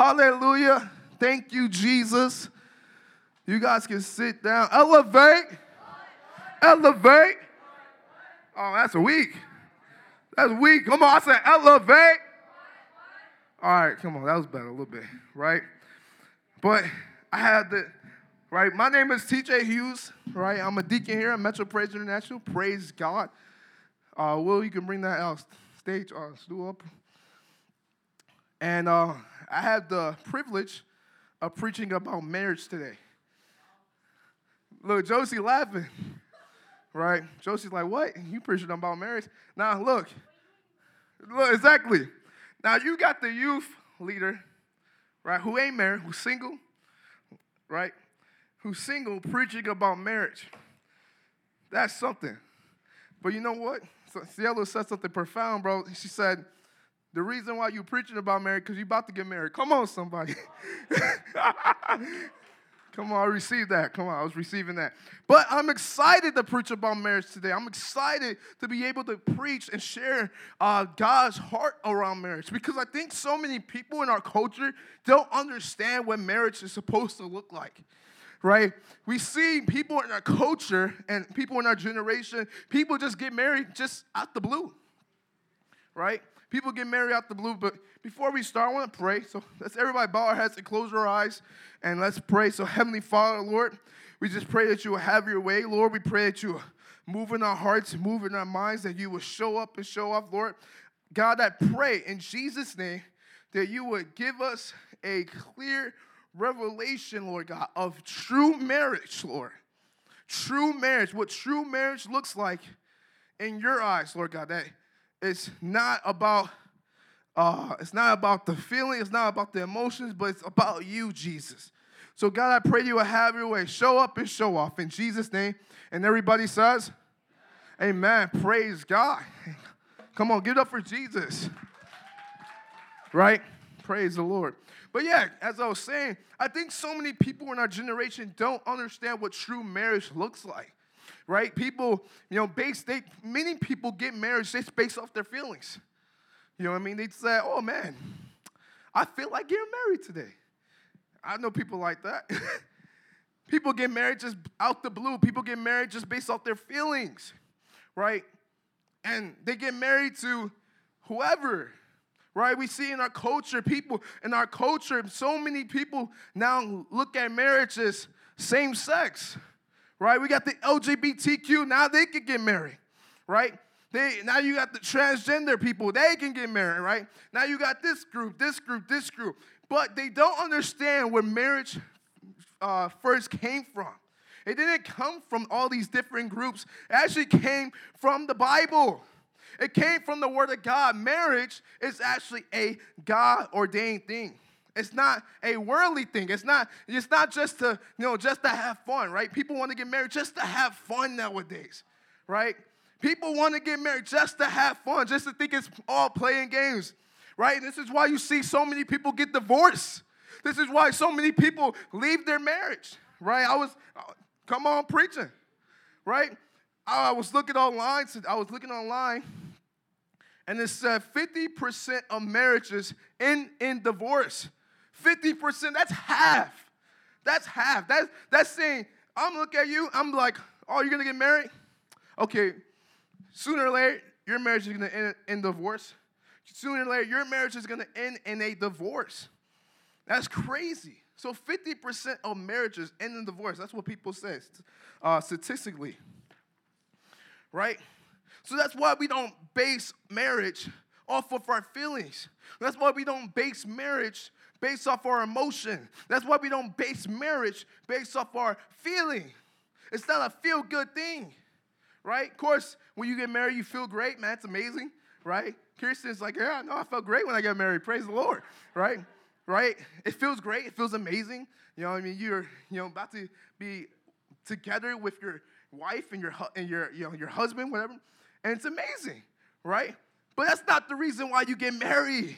Hallelujah. Thank you, Jesus. You guys can sit down. Elevate. Elevate. Oh, that's a weak. That's weak. Come on, I said elevate. All right, come on, that was better a little bit, right? But I had the, right? My name is TJ Hughes, right? I'm a deacon here at Metro Praise International. Praise God. Uh, Will, you can bring that out stage, uh, stool up. And uh, I had the privilege of preaching about marriage today. Look, Josie laughing, right? Josie's like, what? You preaching about marriage? Now, look, look, exactly. Now, you got the youth leader, right, who ain't married, who's single, right, who's single preaching about marriage. That's something. But you know what? Cielo said something profound, bro. She said, the reason why you preaching about marriage, because you're about to get married. Come on, somebody. Come on, I received that. Come on, I was receiving that. But I'm excited to preach about marriage today. I'm excited to be able to preach and share uh, God's heart around marriage because I think so many people in our culture don't understand what marriage is supposed to look like. Right? We see people in our culture and people in our generation, people just get married just out the blue. Right? People get married out the blue, but before we start, I want to pray. So let's everybody bow our heads and close our eyes and let's pray. So, Heavenly Father, Lord, we just pray that you will have your way, Lord. We pray that you move in our hearts, move in our minds, that you will show up and show off, Lord. God, I pray in Jesus' name that you would give us a clear revelation, Lord God, of true marriage, Lord. True marriage, what true marriage looks like in your eyes, Lord God. That it's not about uh, it's not about the feeling, it's not about the emotions, but it's about you, Jesus. So, God, I pray you will have your way. Show up and show off in Jesus' name. And everybody says, Amen. Praise God. Come on, give it up for Jesus. Right? Praise the Lord. But yeah, as I was saying, I think so many people in our generation don't understand what true marriage looks like. Right? People, you know, base they many people get married just based off their feelings. You know what I mean? They'd say, oh man, I feel like getting married today. I know people like that. people get married just out the blue. People get married just based off their feelings, right? And they get married to whoever, right? We see in our culture, people in our culture, so many people now look at marriage as same sex, right? We got the LGBTQ, now they can get married, right? They, now you got the transgender people, they can get married, right? Now you got this group, this group, this group. But they don't understand where marriage uh, first came from. It didn't come from all these different groups, it actually came from the Bible. It came from the Word of God. Marriage is actually a God ordained thing. It's not a worldly thing. It's not, it's not just to, you know, just to have fun, right? People want to get married just to have fun nowadays, right? People want to get married just to have fun, just to think it's all playing games, right? This is why you see so many people get divorced. This is why so many people leave their marriage, right? I was, uh, come on, preaching, right? I was looking online, I was looking online, and it said 50% of marriages end in divorce. 50%, that's half. That's half. That's, that's saying, I'm looking at you, I'm like, oh, you're gonna get married? Okay, Sooner or later, your marriage is to end in divorce. Sooner or later, your marriage is to end in a divorce. That's crazy. So 50% of marriages end in divorce. That's what people say uh, statistically. Right? So that's why we don't base marriage off of our feelings. That's why we don't base marriage based off our emotion. That's why we don't base marriage based off our feeling. It's not a feel good thing right? Of course, when you get married, you feel great, man. It's amazing, right? Kirsten's like, yeah, no, I felt great when I got married. Praise the Lord, right? Right? It feels great. It feels amazing. You know, what I mean, you're you know about to be together with your wife and your and your you know your husband, whatever, and it's amazing, right? But that's not the reason why you get married.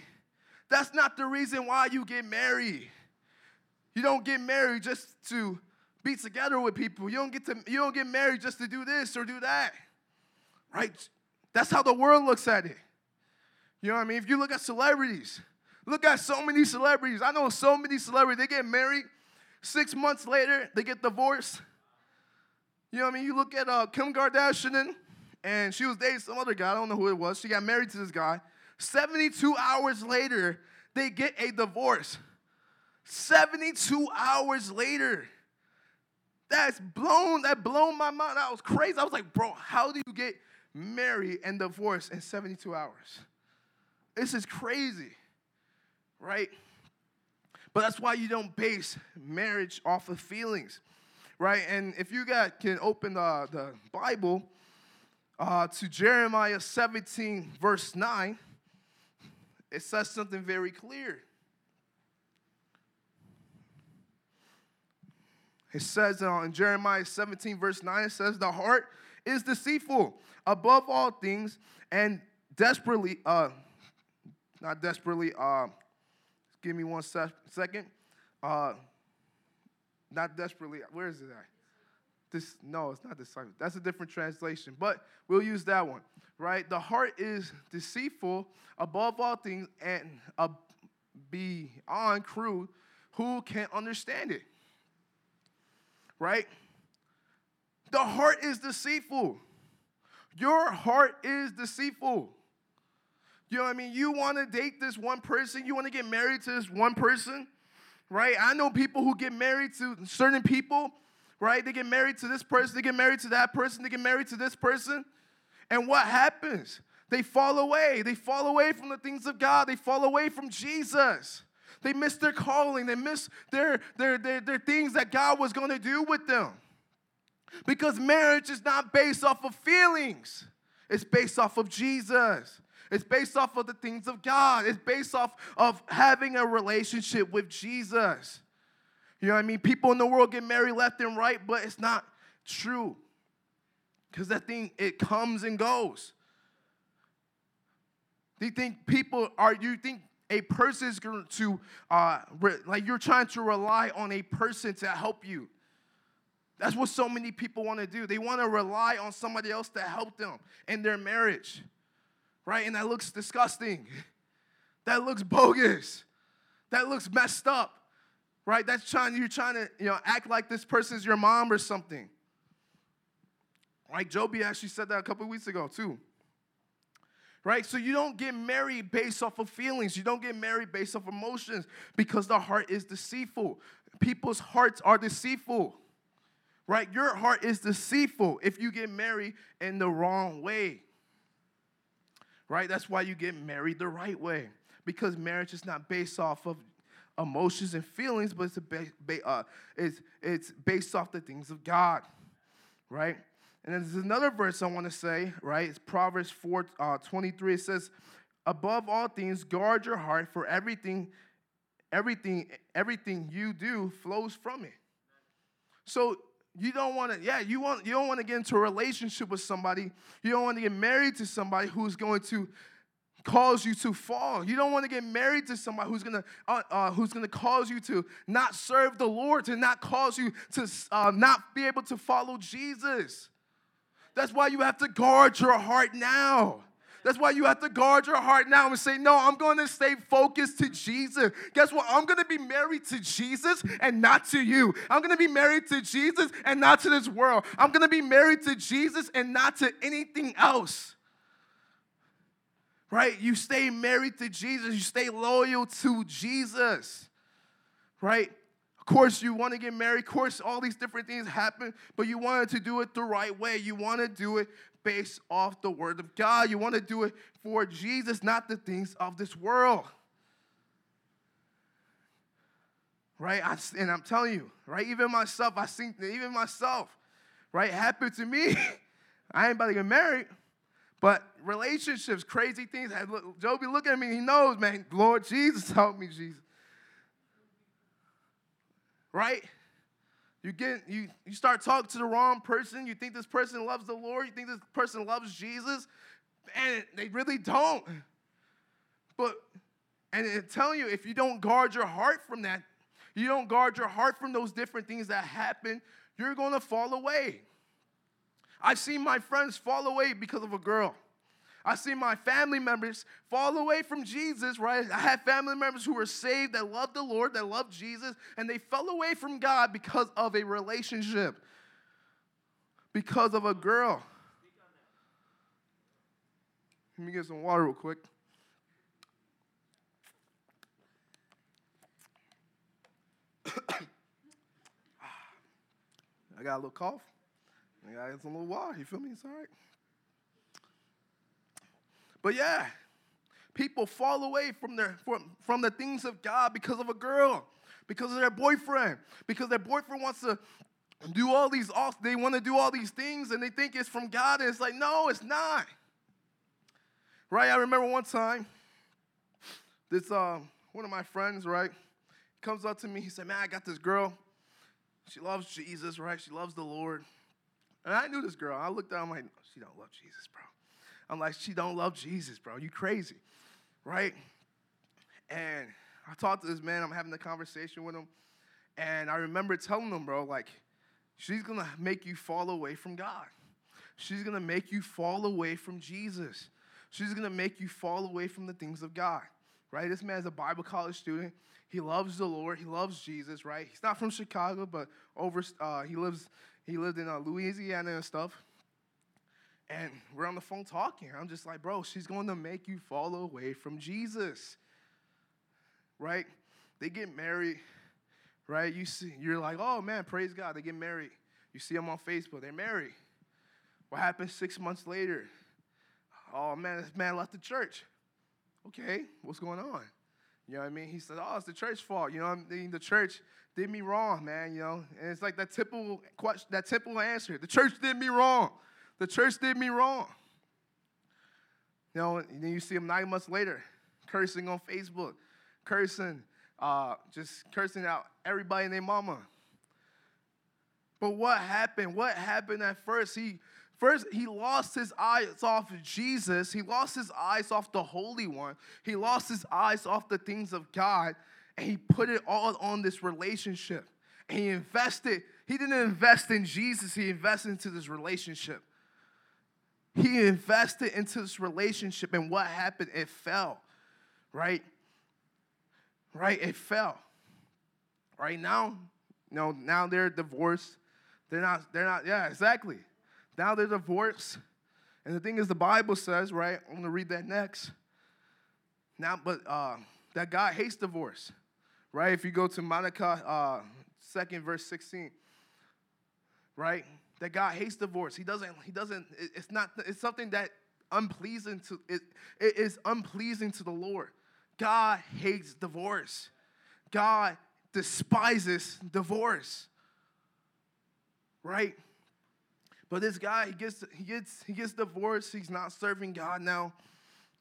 That's not the reason why you get married. You don't get married just to be together with people. You don't get to you don't get married just to do this or do that. Right? That's how the world looks at it. You know what I mean? If you look at celebrities, Look at so many celebrities. I know so many celebrities. They get married. Six months later, they get divorced. You know what I mean? You look at uh, Kim Kardashian, and she was dating some other guy. I don't know who it was. She got married to this guy. 72 hours later, they get a divorce. 72 hours later. That's blown, that blown my mind. I was crazy. I was like, bro, how do you get married and divorced in 72 hours? This is crazy, right? But that's why you don't base marriage off of feelings, right? And if you guys can open the, the Bible uh, to Jeremiah 17, verse 9, it says something very clear. It says uh, in Jeremiah 17, verse 9, it says, The heart is deceitful above all things and desperately, uh, not desperately, uh, give me one sec- second. Uh, not desperately, where is it at? This, no, it's not disciple. That's a different translation, but we'll use that one, right? The heart is deceitful above all things and uh, beyond crude. Who can understand it? right? The heart is deceitful. Your heart is deceitful. You know what I mean? You want to date this one person, you want to get married to this one person, right? I know people who get married to certain people, right? They get married to this person, they get married to that person, they get married to this person. And what happens? They fall away. They fall away from the things of God. They fall away from Jesus. They miss their calling. They miss their, their, their, their things that God was going to do with them. Because marriage is not based off of feelings, it's based off of Jesus. It's based off of the things of God. It's based off of having a relationship with Jesus. You know what I mean? People in the world get married left and right, but it's not true. Because that thing, it comes and goes. Do you think people are, you think a person is going to, uh, re- like you're trying to rely on a person to help you. That's what so many people want to do. They want to rely on somebody else to help them in their marriage, right? And that looks disgusting. That looks bogus. That looks messed up, right? That's trying, you're trying to, you know, act like this person's your mom or something. Right? Joby actually said that a couple weeks ago, too right? So you don't get married based off of feelings. You don't get married based off emotions because the heart is deceitful. People's hearts are deceitful, right? Your heart is deceitful if you get married in the wrong way, right? That's why you get married the right way because marriage is not based off of emotions and feelings, but it's, ba- ba- uh, it's, it's based off the things of God, right? And there's another verse I want to say, right? It's Proverbs 4 uh, 23. It says, Above all things, guard your heart, for everything, everything, everything you do flows from it. So you don't want to, yeah, you want you don't want to get into a relationship with somebody. You don't want to get married to somebody who's going to cause you to fall. You don't want to get married to somebody who's gonna uh, uh, who's gonna cause you to not serve the Lord, to not cause you to uh, not be able to follow Jesus. That's why you have to guard your heart now. That's why you have to guard your heart now and say, No, I'm going to stay focused to Jesus. Guess what? I'm going to be married to Jesus and not to you. I'm going to be married to Jesus and not to this world. I'm going to be married to Jesus and not to anything else. Right? You stay married to Jesus, you stay loyal to Jesus. Right? Of course, you want to get married. Of course, all these different things happen, but you wanted to do it the right way. You want to do it based off the Word of God. You want to do it for Jesus, not the things of this world. Right? I, and I'm telling you, right? Even myself, I think, even myself, right? Happened to me. I ain't about to get married. But relationships, crazy things. Joby, look at me. He knows, man. Lord Jesus, help me, Jesus right? You get you you start talking to the wrong person. You think this person loves the Lord. You think this person loves Jesus, and they really don't. But and it's telling you if you don't guard your heart from that, you don't guard your heart from those different things that happen, you're going to fall away. I've seen my friends fall away because of a girl. I see my family members fall away from Jesus, right? I have family members who were saved that love the Lord, that love Jesus, and they fell away from God because of a relationship, because of a girl. Let me get some water real quick. Ah, I got a little cough. I got some little water. You feel me? It's all right. But yeah, people fall away from their from, from the things of God because of a girl, because of their boyfriend, because their boyfriend wants to do all these off, they want to do all these things and they think it's from God, and it's like, no, it's not. Right? I remember one time, this um, one of my friends, right, comes up to me, he said, Man, I got this girl. She loves Jesus, right? She loves the Lord. And I knew this girl. I looked at her, I'm like, she don't love Jesus, bro. I'm like, she don't love Jesus, bro. You crazy, right? And I talked to this man. I'm having a conversation with him, and I remember telling him, bro, like, she's gonna make you fall away from God. She's gonna make you fall away from Jesus. She's gonna make you fall away from the things of God, right? This man's a Bible college student. He loves the Lord. He loves Jesus, right? He's not from Chicago, but over uh, he lives he lived in uh, Louisiana and stuff. And we're on the phone talking. I'm just like, bro, she's going to make you fall away from Jesus. Right? They get married, right? You see, you're like, oh man, praise God, they get married. You see them on Facebook, they're married. What happens six months later? Oh man, this man left the church. Okay, what's going on? You know what I mean? He said, Oh, it's the church's fault. You know, I mean, the church did me wrong, man. You know, and it's like that typical question, that typical answer. The church did me wrong. The church did me wrong. You know, and then you see him nine months later, cursing on Facebook, cursing, uh, just cursing out everybody and their mama. But what happened? What happened at first? He first he lost his eyes off Jesus. He lost his eyes off the Holy One. He lost his eyes off the things of God, and he put it all on this relationship. And he invested. He didn't invest in Jesus. He invested into this relationship. He invested into this relationship, and what happened? It fell, right? Right? It fell. Right now, you know, now they're divorced. They're not, they're not, yeah, exactly. Now they're divorced. And the thing is, the Bible says, right? I'm gonna read that next. Now, but uh, that God hates divorce, right? If you go to Malachi, uh, second verse 16, right? that God hates divorce. He doesn't, he doesn't, it's not, it's something that unpleasing to, it, it is unpleasing to the Lord. God hates divorce. God despises divorce. Right? But this guy, he gets, he gets, he gets divorced. He's not serving God now.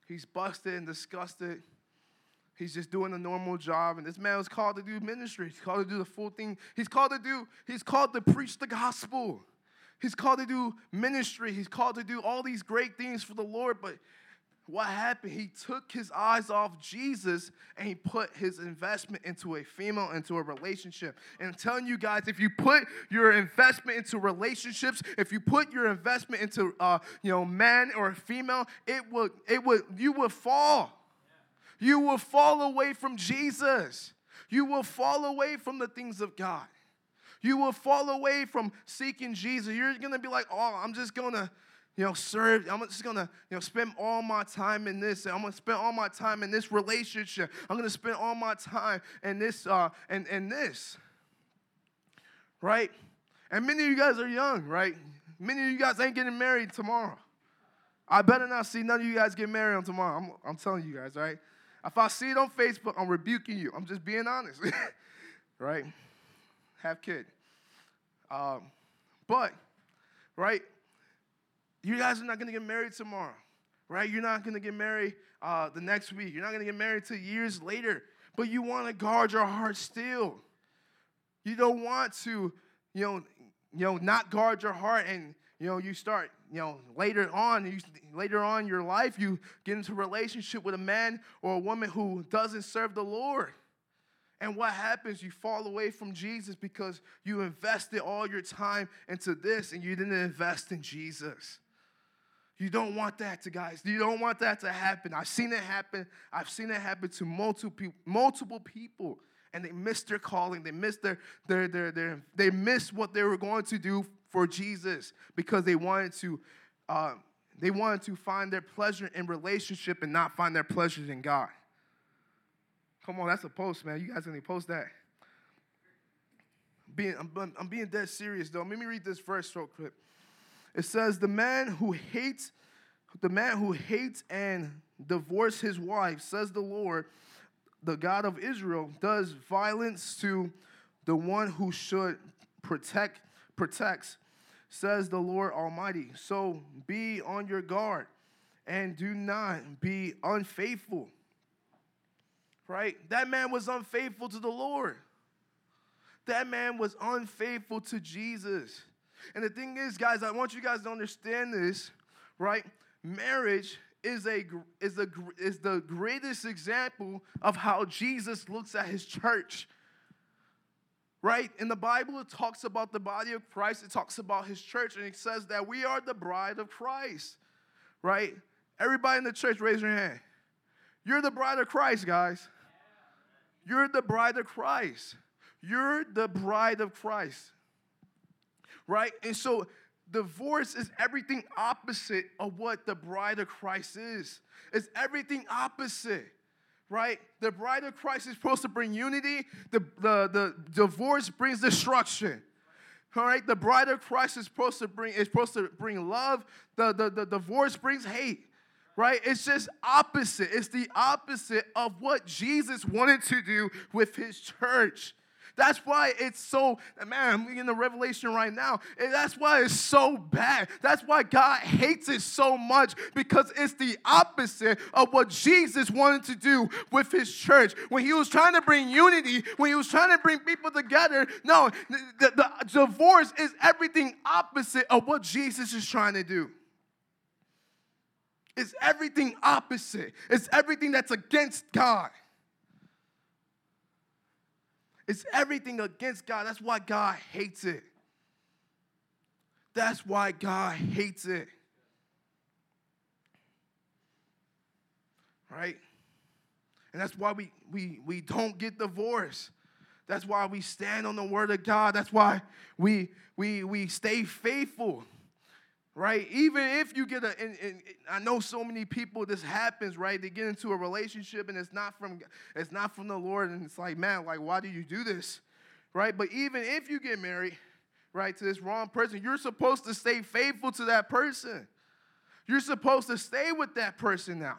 He's busted and disgusted. He's just doing a normal job. And this man was called to do ministry. He's called to do the full thing. He's called to do, he's called to preach the gospel. He's called to do ministry. He's called to do all these great things for the Lord. But what happened? He took his eyes off Jesus and he put his investment into a female, into a relationship. And I'm telling you guys, if you put your investment into relationships, if you put your investment into uh, you know man or a female, it would it would you would fall. You will fall away from Jesus. You will fall away from the things of God. You will fall away from seeking Jesus. You're to be like, oh, I'm just to, you know, serve. I'm just to, you know, spend all my time in this. I'm to spend all my time in this relationship. I'm to spend all my time in this, uh, and, and this. Right? And many of you guys are young, right? Many of you guys ain't getting married tomorrow. I better not see none of you guys get married on tomorrow. I'm, I'm telling you guys, right? If I see it on Facebook, I'm rebuking you. I'm just being honest, right? have kid. Um, but, right, you guys are not going to get married tomorrow, right? You're not going to get married uh, the next week. You're not going to get married till years later. But you want to guard your heart still. You don't want to, you know, you know, not guard your heart and you know you start you know later on you, later on in your life you get into a relationship with a man or a woman who doesn't serve the lord and what happens? You fall away from Jesus because you invested all your time into this and you didn't invest in Jesus. You don't want that to guys. You don't want that to happen. I've seen it happen. I've seen it happen to multiple people, multiple people, and they missed their calling. They missed their their their, their they missed what they were going to do for Jesus because they wanted to uh, they wanted to find their pleasure in relationship and not find their pleasure in God. Come on, that's a post, man. You guys can post that. Being, I'm, I'm being dead serious though. Let me read this verse real quick. It says, "The man who hates, the man who hates and divorce his wife, says the Lord, the God of Israel, does violence to the one who should protect, protects, says the Lord Almighty. So be on your guard and do not be unfaithful." Right? That man was unfaithful to the Lord. That man was unfaithful to Jesus. And the thing is, guys, I want you guys to understand this, right? Marriage is a is a is the greatest example of how Jesus looks at his church. Right? In the Bible, it talks about the body of Christ, it talks about his church, and it says that we are the bride of Christ. Right? Everybody in the church, raise your hand. You're the bride of Christ, guys. You're the bride of Christ. You're the bride of Christ right? And so divorce is everything opposite of what the bride of Christ is. It's everything opposite, right? The bride of Christ is supposed to bring unity, the, the, the divorce brings destruction. All right, the bride of Christ is supposed to bring is supposed to bring love. The, the, the divorce brings hate. Right? It's just opposite. It's the opposite of what Jesus wanted to do with his church. That's why it's so, man, I'm in the revelation right now. That's why it's so bad. That's why God hates it so much because it's the opposite of what Jesus wanted to do with his church. When he was trying to bring unity, when he was trying to bring people together, no, the, the divorce is everything opposite of what Jesus is trying to do. It's everything opposite. It's everything that's against God. It's everything against God. That's why God hates it. That's why God hates it. Right? And that's why we, we, we don't get divorced. That's why we stand on the word of God. That's why we, we, we stay faithful right? Even if you get a, and, and, I know so many people this happens, right? They get into a relationship and it's not from it's not from the Lord, and it's like, man, like why do you do this, right? But even if you get married, right, to this wrong person, you're supposed to stay faithful to that person. You're supposed to stay with that person now.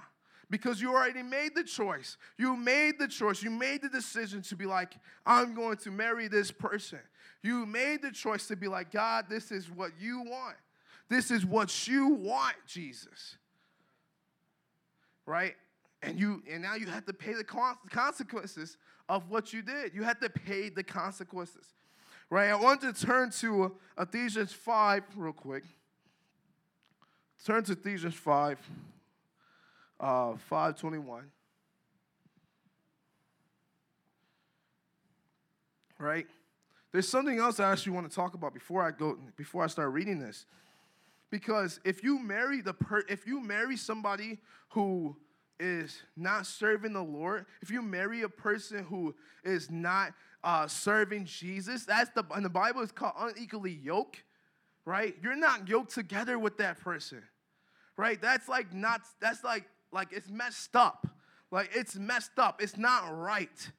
Because you already made the choice. You made the choice. You made the decision to be like, I'm going to marry this person. You made the choice to be like, God, this is what you want. This is what you want, Jesus. Right? And you and now you have to pay the consequences of what you did. You have to pay the consequences. Right? I want to turn to Ephesians 5 real quick. Turn to Ephesians 5, uh, 521. Right? There's something else I actually want to talk about before I go before I start reading this. Because if you marry the per- if you marry somebody who is not serving the Lord, if you marry a person who is not uh, serving Jesus, that's the and the Bible is called unequally yoked, right? You're not yoked together with that person, right? That's like not that's like like it's messed up, like it's messed up. It's not right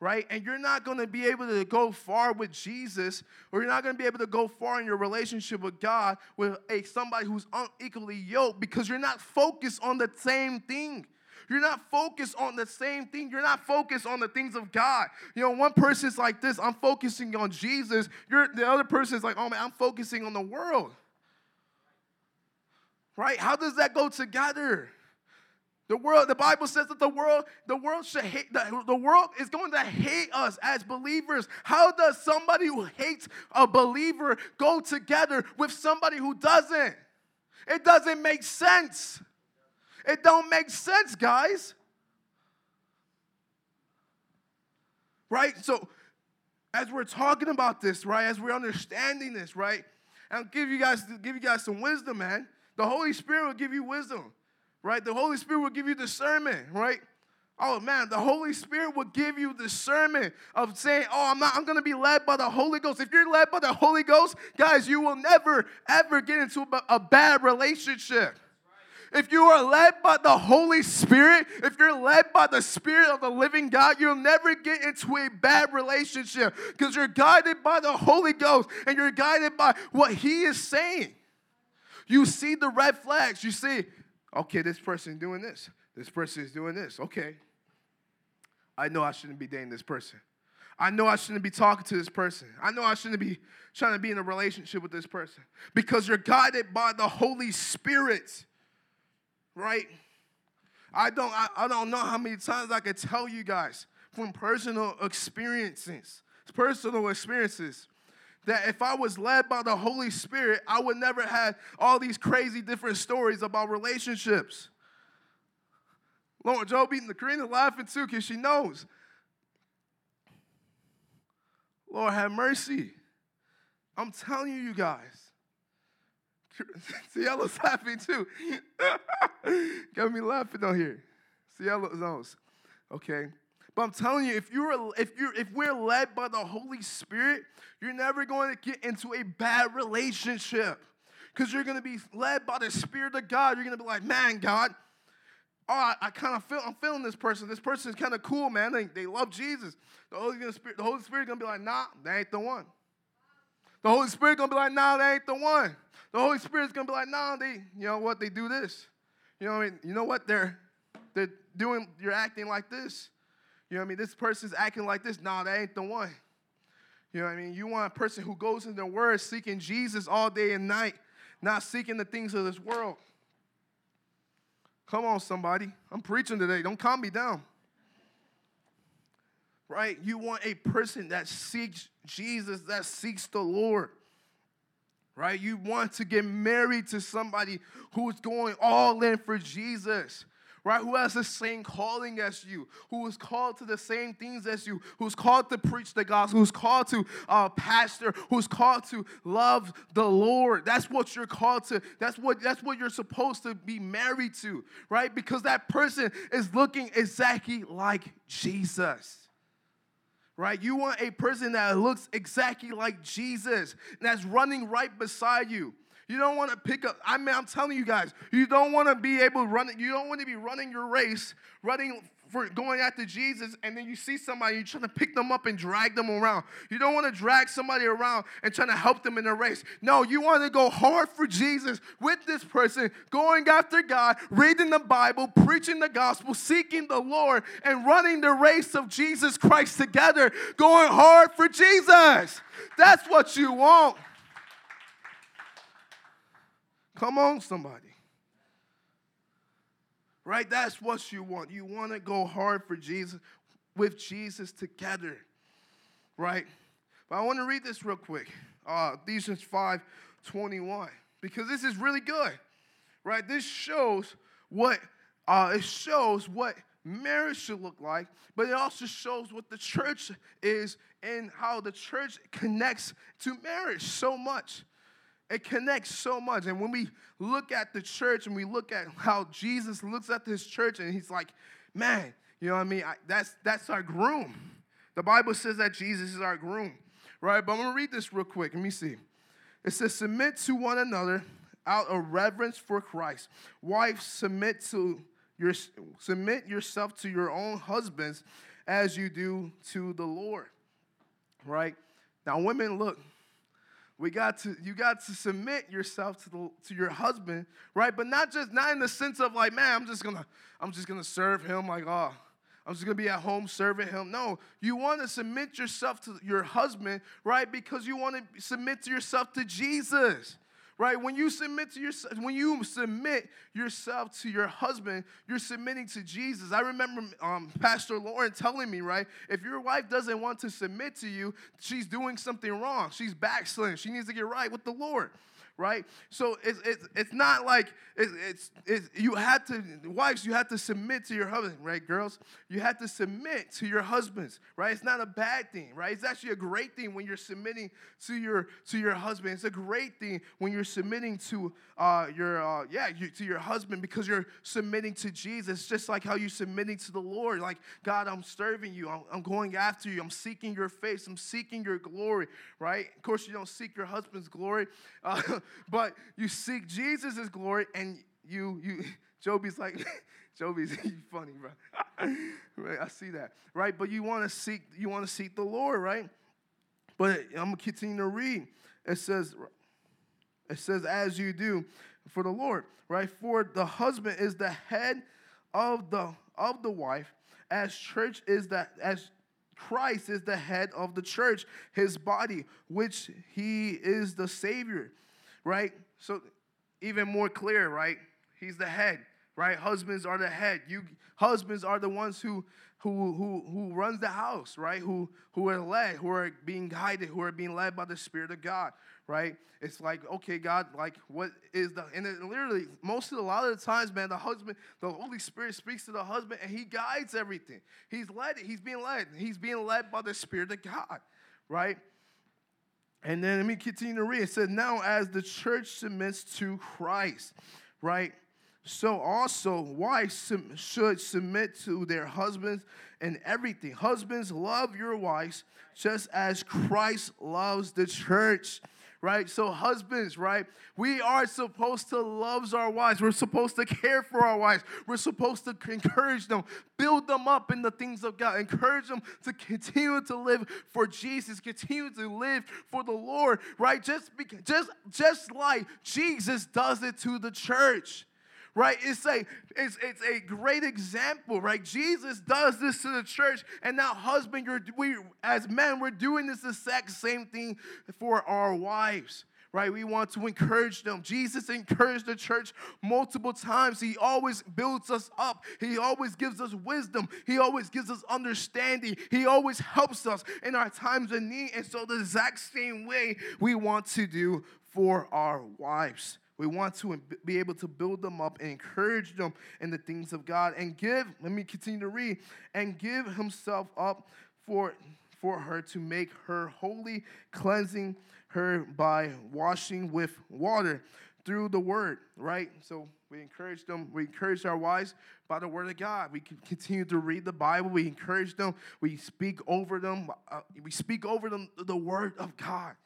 right? And you're not going to be able to go far with Jesus, or you're not going to be able to go far in your relationship with God with a somebody who's unequally yoked because you're not focused on the same thing. You're not focused on the same thing. You're not focused on the things of God. You know, one person's like this, I'm focusing on Jesus. You're the other person's like, oh man, I'm focusing on the world. Right? How does that go together? The world, the Bible says that the world, the world should hate, the, the world is going to hate us as believers. How does somebody who hates a believer go together with somebody who doesn't? It doesn't make sense. It don't make sense, guys. Right? So as we're talking about this, right, as we're understanding this, right, I'll give you guys give you guys some wisdom, man. The Holy Spirit will give you wisdom, right? The Holy Spirit will give you discernment, right? Oh man, the Holy Spirit will give you discernment of saying, Oh, I'm not, I'm gonna be led by the Holy Ghost. If you're led by the Holy Ghost, guys, you will never ever get into a, a bad relationship. If you are led by the Holy Spirit, if you're led by the Spirit of the living God, you'll never get into a bad relationship because you're guided by the Holy Ghost and you're guided by what He is saying. You see the red flags. You see, okay, this person doing this. This person is doing this. Okay. I know I shouldn't be dating this person. I know I shouldn't be talking to this person. I know I shouldn't be trying to be in a relationship with this person because you're guided by the Holy Spirit right? I don't, I, I don't know how many times I could tell you guys from personal experiences, personal experiences, that if I was led by the Holy Spirit, I would never have all these crazy different stories about relationships. Lord, Joe beating the Karina laughing too because she knows. Lord, have mercy. I'm telling you, you guys. Cielo's laughing too. Got me laughing on here. Cielo knows. Okay. But I'm telling you, if you're if you're if we're led by the Holy Spirit, you're never going to get into a bad relationship. Because you're gonna be led by the Spirit of God. You're gonna be like, man, God, oh, I, I kind of feel I'm feeling this person. This person is kind of cool, man. They, they love Jesus. The Holy Spirit, the Holy Spirit gonna be like, nah, that ain't the one. The Holy Spirit gonna be like, nah, that ain't the one. The Holy Spirit's gonna be like, nah, they, you know what, they do this. You know what I mean? You know what? They're they're doing, you're acting like this. You know what I mean? This person's acting like this. Nah, that ain't the one. You know what I mean? You want a person who goes in the word seeking Jesus all day and night, not seeking the things of this world. Come on, somebody. I'm preaching today. Don't calm me down. Right? You want a person that seeks Jesus, that seeks the Lord right? You want to get married to somebody who's going all in for Jesus, right? Who has the same calling as you, who is called to the same things as you, who's called to preach the gospel, who's called to uh, pastor, who's called to love the Lord. That's what you're called to. That's what that's what you're supposed to be married to, right? Because that person is looking exactly like Jesus right? You want a person that looks exactly like Jesus, that's running right beside you. You don't want to pick up, I mean, I'm telling you guys, you don't want to be able to run, you don't want to be running your race, running for going after Jesus, and then you see somebody, you're trying to pick them up and drag them around. You don't want to drag somebody around and trying to help them in the race. No, you want to go hard for Jesus with this person, going after God, reading the Bible, preaching the gospel, seeking the Lord, and running the race of Jesus Christ together, going hard for Jesus. That's what you want. Come on, somebody right? That's what you want. You want to go hard for Jesus, with Jesus together, right? But I want to read this real quick. Uh, Ephesians 5 21, because this is really good, right? This shows what uh, it shows what marriage should look like, but it also shows what the church is and how the church connects to marriage so much. It connects so much. And when we look at the church and we look at how Jesus looks at this church and he's like, man, you know what I mean? I, that's, that's our groom. The Bible says that Jesus is our groom, right? But I'm to read this real quick. Let me see. It says, submit to one another out of reverence for Christ. Wives, submit to your submit yourself to your own husbands as you do to the Lord. Right? Now, women, look, we got to you got to submit yourself to the to your husband right? But not just not in the sense of like man i'm just gonna i'm just gonna serve him like oh i'm just gonna be at home serving him. No you want to submit yourself to your husband right? Because you want to submit to yourself to jesus right? When you submit to your when you submit yourself to your husband, you're submitting to Jesus. I remember um, Pastor Lauren telling me, right? If your wife doesn't want to submit to you, she's doing something wrong. She's backsliding. She needs to get right with the Lord right? So it's, it's, it's not like it's, it's, it's, you had to, wives, you had to submit to your husband, right, girls? You had to submit to your husbands, right? It's not a bad thing, right? It's actually a great thing when you're submitting to your to your husband. It's a great thing when you're submitting to uh, your uh, yeah you, to your husband because you're submitting to Jesus. Just like how you're submitting to the Lord, like God, I'm serving you. I'm, I'm going after you. I'm seeking your face. I'm seeking your glory, right? Of course, you don't seek your husband's glory, uh, but you seek Jesus' glory, and you you. Joby's like, Joby's funny, bro. right, I see that, right? But you want to seek, you want to seek the Lord, right? But I'm gonna continue to read. It says, it says, as you do for the Lord, right? For the husband is the head of the of the wife, as church is that as Christ is the head of the church, his body, which he is the Savior, right? So, even more clear, right? He's the head, right? Husbands are the head. You husbands are the ones who who who who runs the house, right? Who who are led, who are being guided, who are being led by the Spirit of God, right? It's like, okay, God, like what is the and it literally most of the, a lot of the times, man, the husband, the Holy Spirit speaks to the husband and he guides everything. He's led, he's being led. He's being led by the Spirit of God, right? And then let me continue to read. It says, Now as the church submits to Christ, right? So also wives should submit to their husbands in everything. Husbands, love your wives just as Christ loves the church right? So, husbands, right? We are supposed to love our wives. We're supposed to care for our wives. We're supposed to encourage them, build them up in the things of God, encourage them to continue to live for Jesus, continue to live for the Lord, right? Just, just, just like Jesus does it to the church right? It's a, it's, it's a great example, right? Jesus does this to the church, and now, husband, you're, we, as men, we're doing this exact same thing for our wives. Right, we want to encourage them. Jesus encouraged the church multiple times. He always builds us up. He always gives us wisdom. He always gives us understanding. He always helps us in our times of need. And so, the exact same way we want to do for our wives. We want to be able to build them up and encourage them in the things of God and give, let me continue to read, and give himself up for, for her to make her holy, cleansing her by washing with water through the word, right? So we encourage them, we encourage our wives by the word of God. We continue to read the Bible, we encourage them, we speak over them, uh, we speak over them the word of God.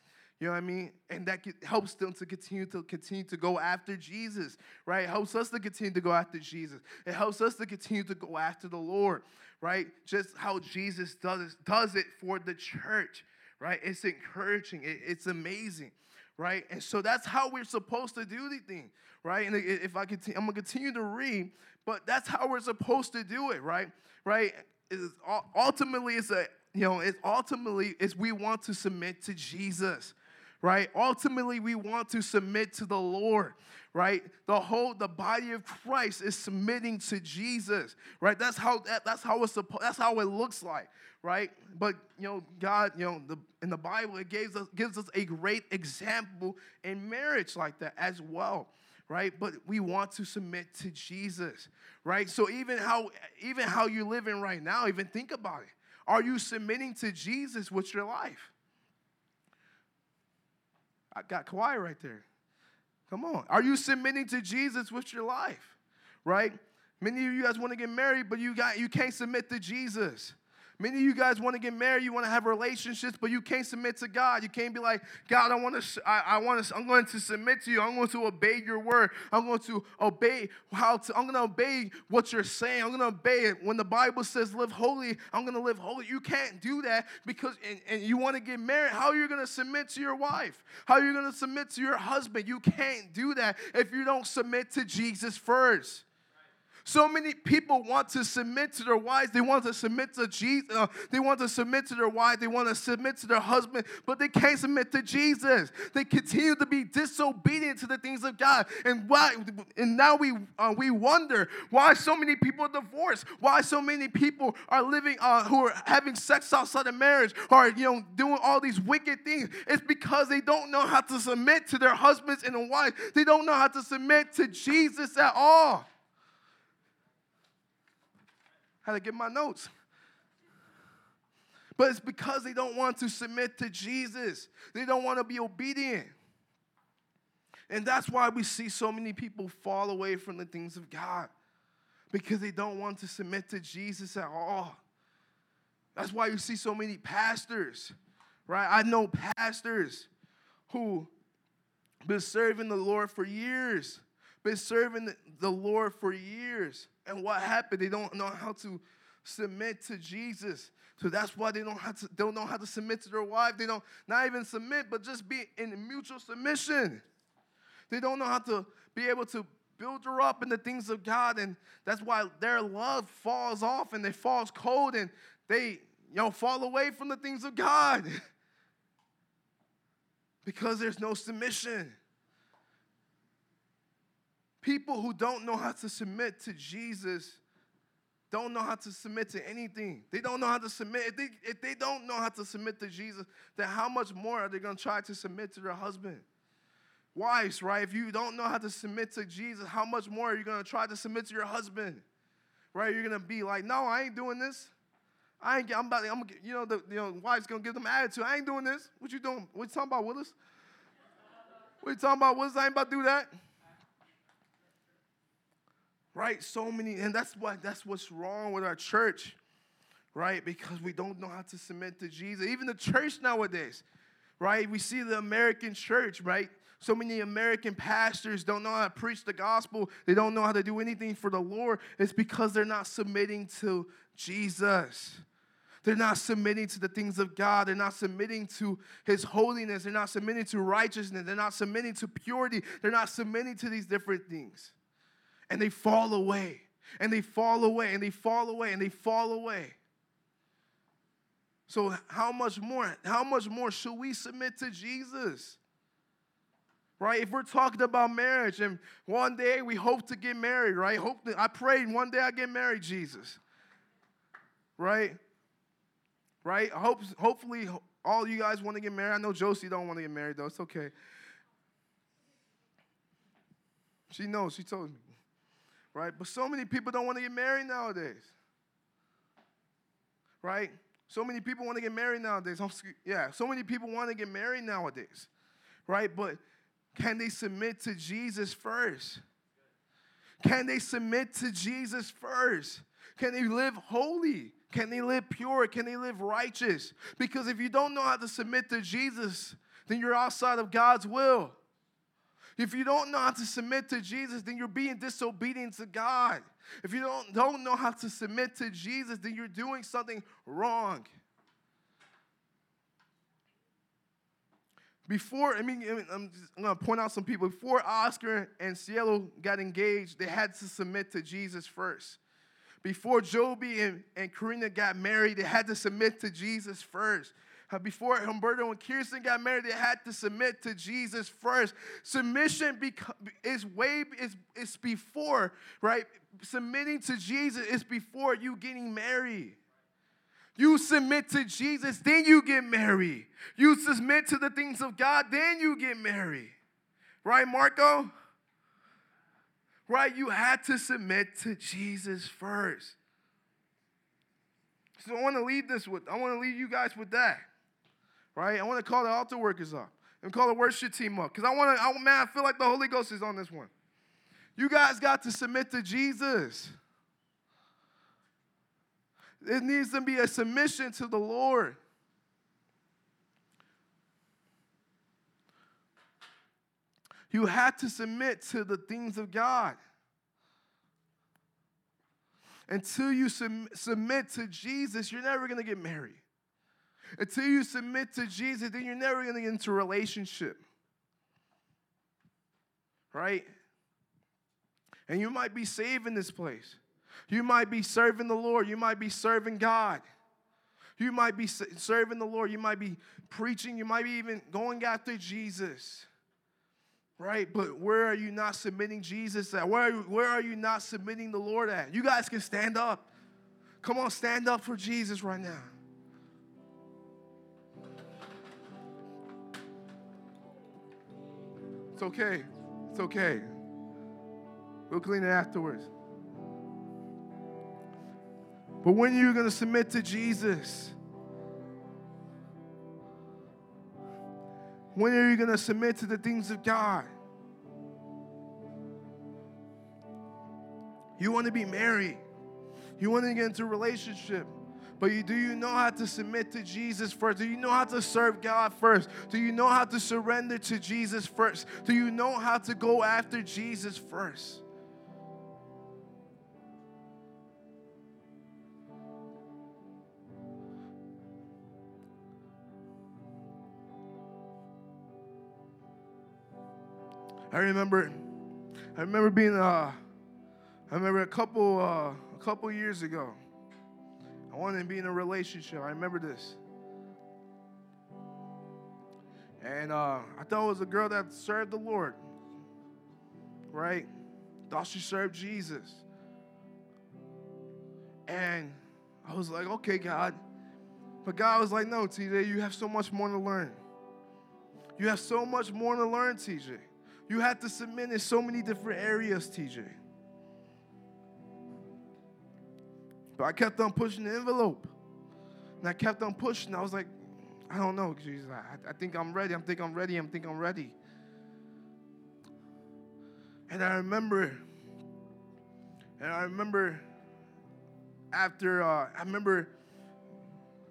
You know what I mean? And that helps them to continue to continue to go after Jesus, right? It helps us to continue to go after Jesus. It helps us to continue to go after the Lord, right? Just how Jesus does does it for the church, right? It's encouraging. It, it's amazing, right? And so that's how we're supposed to do the thing, right? And if I continue, I'm gonna continue to read, but that's how we're supposed to do it, right? Right? It's, ultimately, it's a you know, it's ultimately is we want to submit to Jesus right? Ultimately, we want to submit to the Lord, right? The whole the body of Christ is submitting to Jesus, right? That's how that, that's how it's that's how it looks like, right? But you know, God, you know, the, in the Bible, it gives us gives us a great example in marriage like that as well right but we want to submit to jesus right so even how even how you're living right now even think about it are you submitting to jesus with your life I got quiet right there. Come on. Are you submitting to Jesus with your life? Right? Many of you guys want to get married, but you got you can't submit to Jesus. Many of you guys want to get married, you want to have relationships, but you can't submit to God. You can't be like, God, I want to, I, I want to, I'm going to submit to you. I'm going to obey your word. I'm going to obey how to, I'm going to obey what you're saying. I'm going to obey it. When the Bible says live holy, I'm going to live holy. You can't do that because, and, and you want to get married. How are you going to submit to your wife? How are you going to submit to your husband? You can't do that if you don't submit to Jesus first. So many people want to submit to their wives. They want to submit to Jesus. Uh, they want to submit to their wife. They want to submit to their husband, but they can't submit to Jesus. They continue to be disobedient to the things of God. And why? And now we uh, we wonder why so many people are divorced. Why so many people are living uh, who are having sex outside of marriage, or you know doing all these wicked things. It's because they don't know how to submit to their husbands and their wives. They don't know how to submit to Jesus at all had to get my notes. But it's because they don't want to submit to Jesus. They don't want to be obedient. And that's why we see so many people fall away from the things of God because they don't want to submit to Jesus at all. That's why you see so many pastors, right? I know pastors who been serving the Lord for years, been serving the Lord for years, and what happened? They don't know how to submit to Jesus. So that's why they don't have to don't know how to submit to their wife. They don't not even submit, but just be in mutual submission. They don't know how to be able to build her up in the things of God, and that's why their love falls off and they falls cold and they you know fall away from the things of God because there's no submission. People who don't know how to submit to Jesus don't know how to submit to anything. They don't know how to submit. If they, if they don't know how to submit to Jesus, then how much more are they going to try to submit to their husband? Wives, right? If you don't know how to submit to Jesus, how much more are you going to try to submit to your husband? Right? You're going to be like, no, I ain't doing this. I ain't, I'm about, I'm, you know, the you know, wife's gonna give them attitude. I ain't doing this. What you doing? What you talking about, Willis? What you talking about, Willis? I ain't about to do that right? So many, and that's what that's what's wrong with our church, right? Because we don't know how to submit to Jesus. Even the church nowadays, right? We see the American church, right? So many American pastors don't know how to preach the gospel. They don't know how to do anything for the Lord. It's because they're not submitting to Jesus. They're not submitting to the things of God. They're not submitting to His holiness. They're not submitting to righteousness. They're not submitting to purity. They're not submitting to these different things and they fall away and they fall away and they fall away and they fall away. So how much more how much more should we submit to Jesus? Right? If we're talking about marriage and one day we hope to get married, right? Hope that I pray one day I get married, Jesus. Right? Right? Hope hopefully all you guys want to get married. I know Josie don't want to get married though. It's okay. She knows. She told me right? But so many people don't want to get married nowadays, right? So many people want to get married nowadays. Yeah, so many people want to get married nowadays, right? But can they submit to Jesus first? Can they submit to Jesus first? Can they live holy? Can they live pure? Can they live righteous? Because if you don't know how to submit to Jesus, then you're outside of God's will. If you don't know how to submit to Jesus, then you're being disobedient to God. If you don't, don't know how to submit to Jesus, then you're doing something wrong. Before, I mean, I'm, I'm going to point out some people. Before Oscar and Cielo got engaged, they had to submit to Jesus first. Before Joby and, and Karina got married, they had to submit to Jesus first. Uh, before Humberto and Kirsten got married, they had to submit to Jesus first. Submission is way is, is before, right? Submitting to Jesus is before you getting married. You submit to Jesus, then you get married. You submit to the things of God, then you get married. Right, Marco? Right? You had to submit to Jesus first. So I want to leave this with, I want to leave you guys with that right? I want to call the altar workers up and call the worship team up because I want to, I, man, I feel like the Holy Ghost is on this one. You guys got to submit to Jesus. It needs to be a submission to the Lord. You had to submit to the things of God. Until you sum- submit to Jesus, you're never going to get married. Until you submit to Jesus, then you're never going to get into a relationship. Right? And you might be saving this place. You might be serving the Lord. You might be serving God. You might be serving the Lord. You might be preaching. You might be even going after Jesus. Right? But where are you not submitting Jesus at? Where are you, where are you not submitting the Lord at? You guys can stand up. Come on, stand up for Jesus right now. It's okay. It's okay. We'll clean it afterwards. But when are you're going to submit to Jesus, when are you going to submit to the things of God? You want to be married. You want to get into a relationship. But you, do you know how to submit to Jesus first? Do you know how to serve God first? Do you know how to surrender to Jesus first? Do you know how to go after Jesus first? I remember, I remember being, uh, I remember a couple, uh, a couple years ago. I wanted to be in a relationship. I remember this, and uh, I thought it was a girl that served the Lord, right? Thought she served Jesus, and I was like, okay, God, but God was like, no, TJ, you have so much more to learn. You have so much more to learn, TJ. You have to submit in so many different areas, TJ. But I kept on pushing the envelope. And I kept on pushing. I was like, I don't know, Jesus. I, I think I'm ready. I think I'm ready. I think I'm ready. And I remember, and I remember after, uh, I remember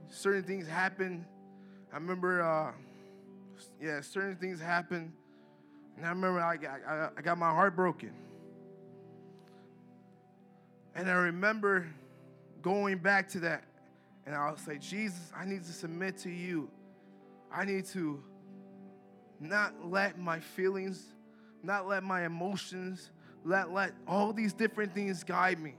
certain things happened. I remember, uh, yeah, certain things happened. And I remember I I, I got my heart broken. And I remember going back to that. And I'll say, Jesus, I need to submit to you. I need to not let my feelings, not let my emotions, let, let all these different things guide me.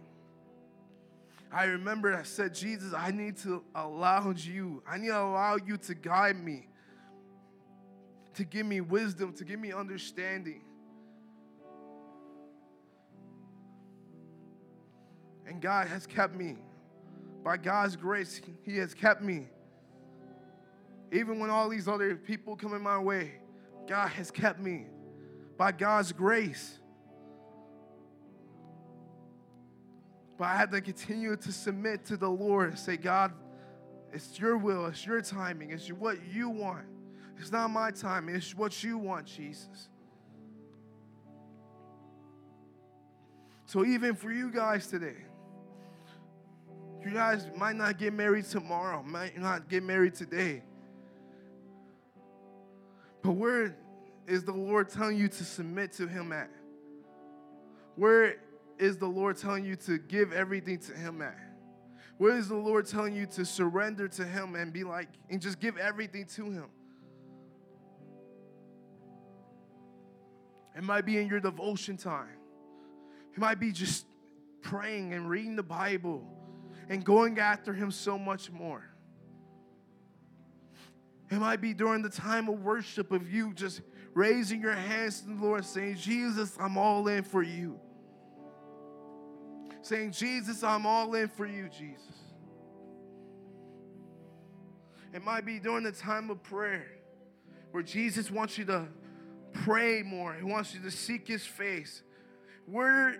I remember I said, Jesus, I need to allow you, I need to allow you to guide me to give me wisdom, to give me understanding. And God has kept me. By God's grace, He has kept me. Even when all these other people come in my way, God has kept me. By God's grace. But I had to continue to submit to the Lord and say, God, it's your will, it's your timing, it's what you want. It's not my time, it's what you want, Jesus. So, even for you guys today, you guys might not get married tomorrow, might not get married today. But where is the Lord telling you to submit to Him at? Where is the Lord telling you to give everything to Him at? Where is the Lord telling you to surrender to Him and be like, and just give everything to Him? It might be in your devotion time. It might be just praying and reading the Bible and going after Him so much more. It might be during the time of worship of you just raising your hands to the Lord saying, Jesus, I'm all in for you. Saying, Jesus, I'm all in for you, Jesus. It might be during the time of prayer where Jesus wants you to pray more. He wants you to seek His face. Where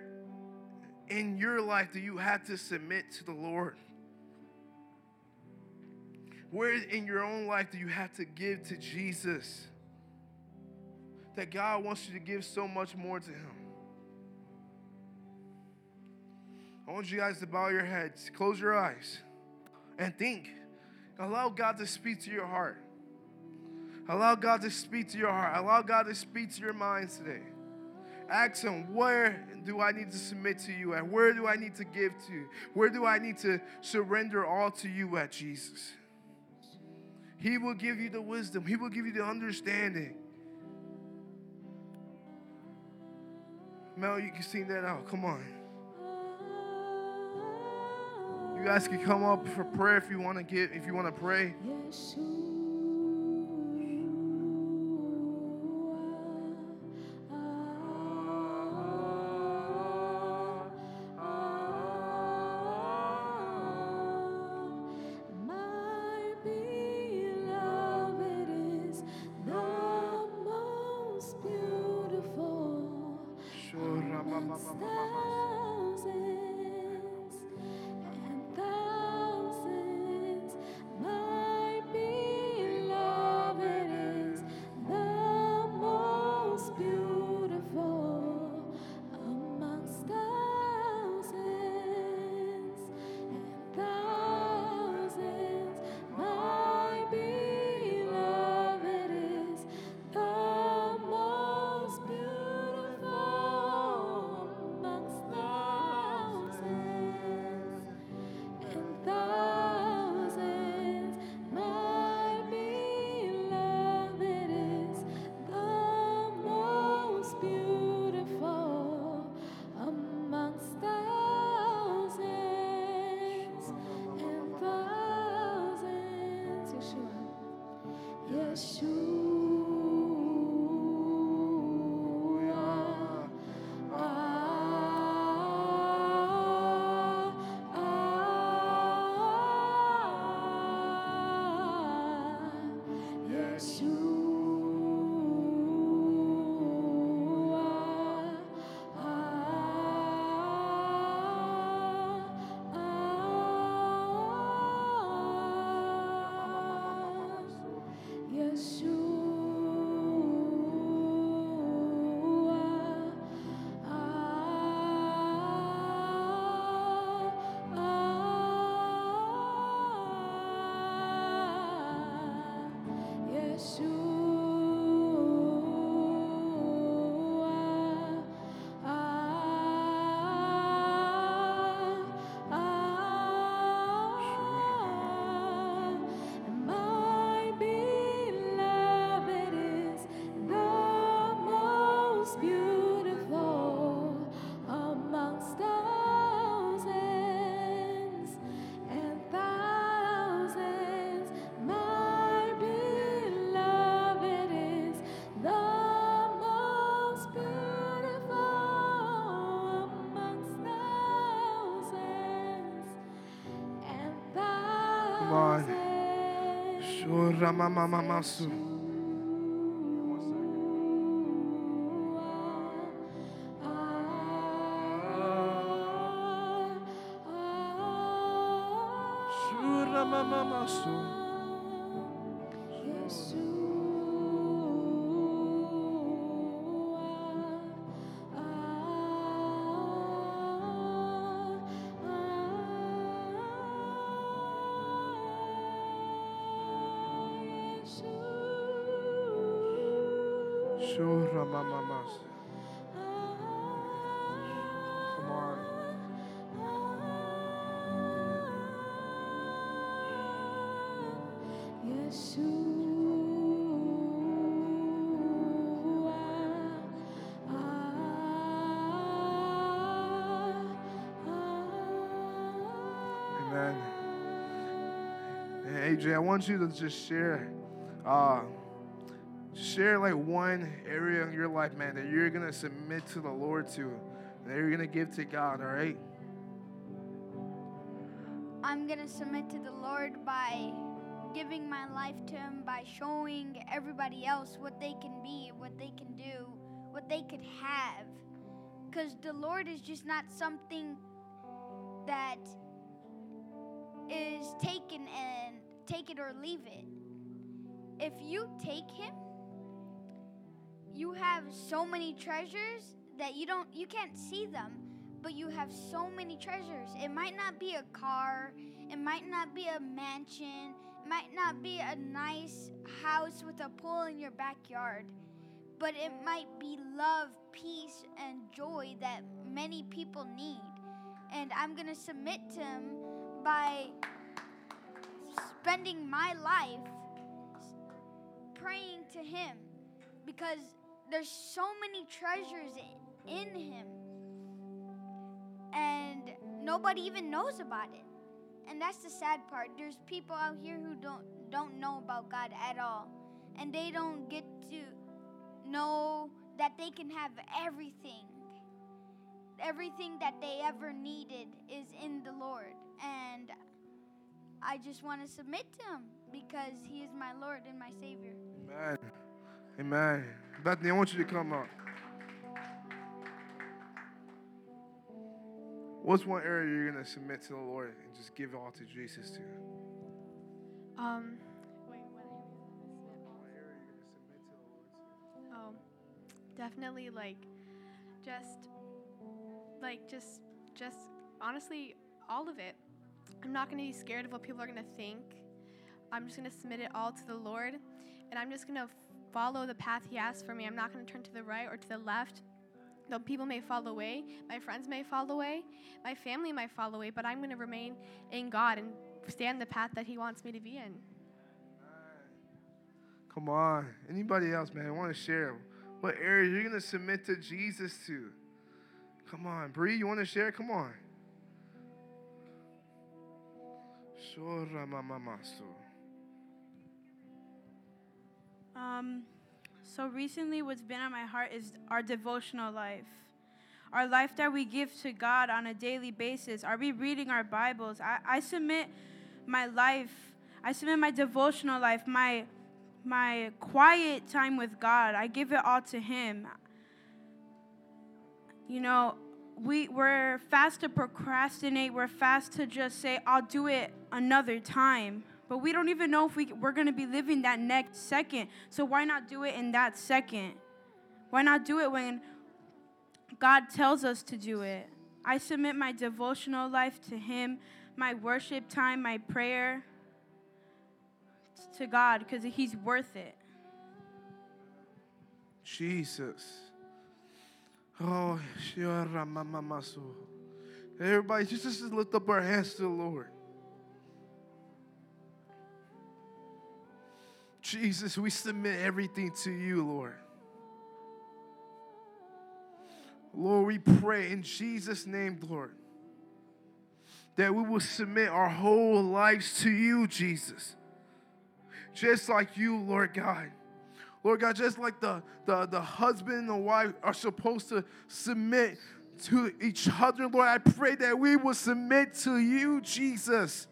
in your life do you have to submit to the Lord? Where in your own life do you have to give to Jesus? That God wants you to give so much more to Him. I want you guys to bow your heads, close your eyes, and think. Allow God to speak to your heart. Allow God to speak to your heart. Allow God to speak to your minds today. Ask Him, where do I need to submit to you at? Where do I need to give to? You? Where do I need to surrender all to you at, Jesus? He will give you the wisdom, He will give you the understanding. Mel, you can sing that out. Come on. You guys can come up for prayer if you want to get if you want to pray. Thousands. on. Want you to just share, uh, share like one area in your life, man, that you're gonna submit to the Lord to, that you're gonna give to God. All right. I'm to submit to the Lord by giving my life to Him, by showing everybody else what they can be, what they can do, what they could have. Because the Lord is just not something that is taken and take it or leave it. If you take Him, you have so many treasures that you don't you can't see them but you have so many treasures. It might not be a car, it might not be a mansion, it might not be a nice house with a pool in your backyard, but it might be love, peace, and joy that many people need. And I'm going to submit to Him by spending my life praying to Him because there's so many treasures in him. And nobody even knows about it. And that's the sad part. There's people out here who don't don't know about God at all. And they don't get to know that they can have everything. Everything that they ever needed is in the Lord. And I just want to submit to him because he is my Lord and my Savior. Amen. Amen. Bethany, I want you to come up. What's one area you're going to submit to the Lord and just give all to Jesus to? Um, wait, what area is this? Oh, definitely like just like just just honestly all of it. I'm not going to be scared of what people are going to think. I'm just going to submit it all to the Lord and I'm just going to follow the path he has for me. I'm not going to turn to the right or to the left. Though people may fall away, my friends may fall away, my family might fall away, but I'm going to remain in God and stay the path that he wants me to be in. Come on. Anybody else, man, want to share what area you're going to submit to Jesus to? Come on. Bree, you want to share? Come on. Um, so recently, what's been on my heart is our devotional life. Our life that we give to God on a daily basis. Are we reading our Bibles? I, I submit my life, I submit my devotional life, my my quiet time with God. I give it all to Him. You know, we, we're fast to procrastinate. We're fast to just say, I'll do it another time. But we don't even know if we, we're going to be living that next second. So why not do it in that second? Why not do it when God tells us to do it? I submit my devotional life to Him, my worship time, my prayer to God because He's worth it. Jesus. Oh. Everybody, just, just lift up our hands to the Lord. Jesus, we submit everything to you, Lord. Lord, we pray in Jesus' name, Lord, that we will submit our whole lives to you, Jesus. Just like you, Lord God. Lord God, just like the, the, the husband and the wife are supposed to submit to each other, Lord, I pray that we will submit to you, Jesus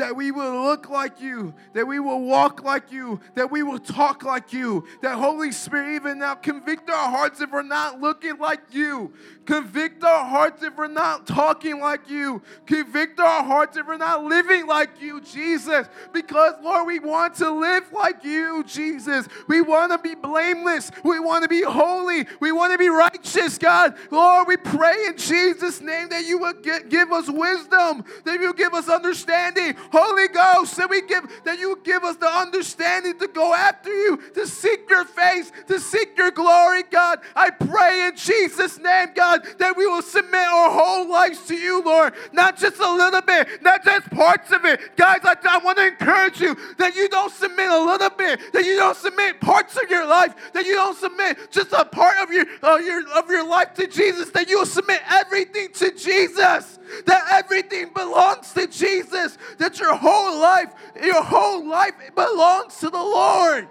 that we will look like you, that we will walk like you, that we will talk like you, that Holy Spirit, even now, convict our hearts if we're not looking like you. Convict our hearts if we're not talking like you. Convict our hearts if we're not living like you, Jesus. Because, Lord, we want to live like you, Jesus. We want to be blameless. We want to be holy. We want to be righteous, God. Lord, we pray in Jesus' name that you will give us wisdom, that you give us understanding. Holy Ghost, that we give that you give us the understanding to go after you, to seek your face, to seek your glory, God. I pray in Jesus' name, God, that we will submit our whole lives to you, Lord. Not just a little bit, not just parts of it. Guys, I, I want to encourage you that you don't submit a little bit, that you don't submit parts of your life, that you don't submit just a part of your, uh, your of your life to Jesus, that you will submit everything to Jesus that everything belongs to Jesus, that your whole life, your whole life belongs to the Lord,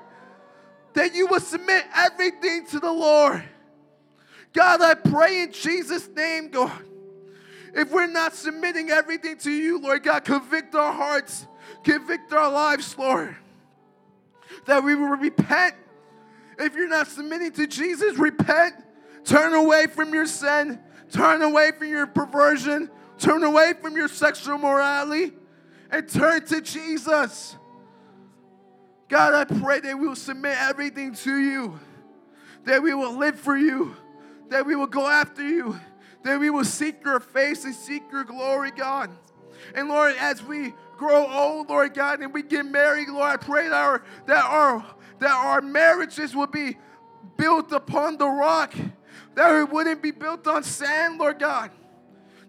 that you will submit everything to the Lord. God, I pray in Jesus' name, God, if we're not submitting everything to you, Lord God, convict our hearts, convict our lives, Lord, that we will repent. If you're not submitting to Jesus, repent. Turn away from your sin. Turn away from your perversion. Turn away from your sexual morality and turn to Jesus. God, I pray that we will submit everything to you, that we will live for you, that we will go after you, that we will seek your face and seek your glory, God. And Lord, as we grow old, Lord God, and we get married, Lord, I pray that our that our that our marriages will be built upon the rock, that it wouldn't be built on sand, Lord God.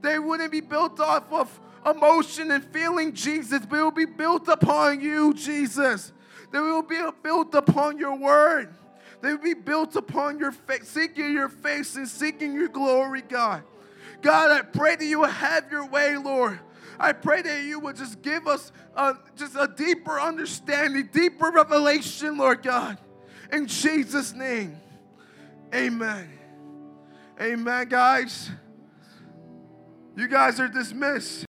They wouldn't be built off of emotion and feeling, Jesus, but it will be built upon you, Jesus. They will be built upon your word. They would be built upon your face, seeking your face and seeking your glory, God. God, I pray that you will have your way, Lord. I pray that you would just give us uh, just a deeper understanding, deeper revelation, Lord God. In Jesus' name, amen. Amen, guys. You guys are dismissed.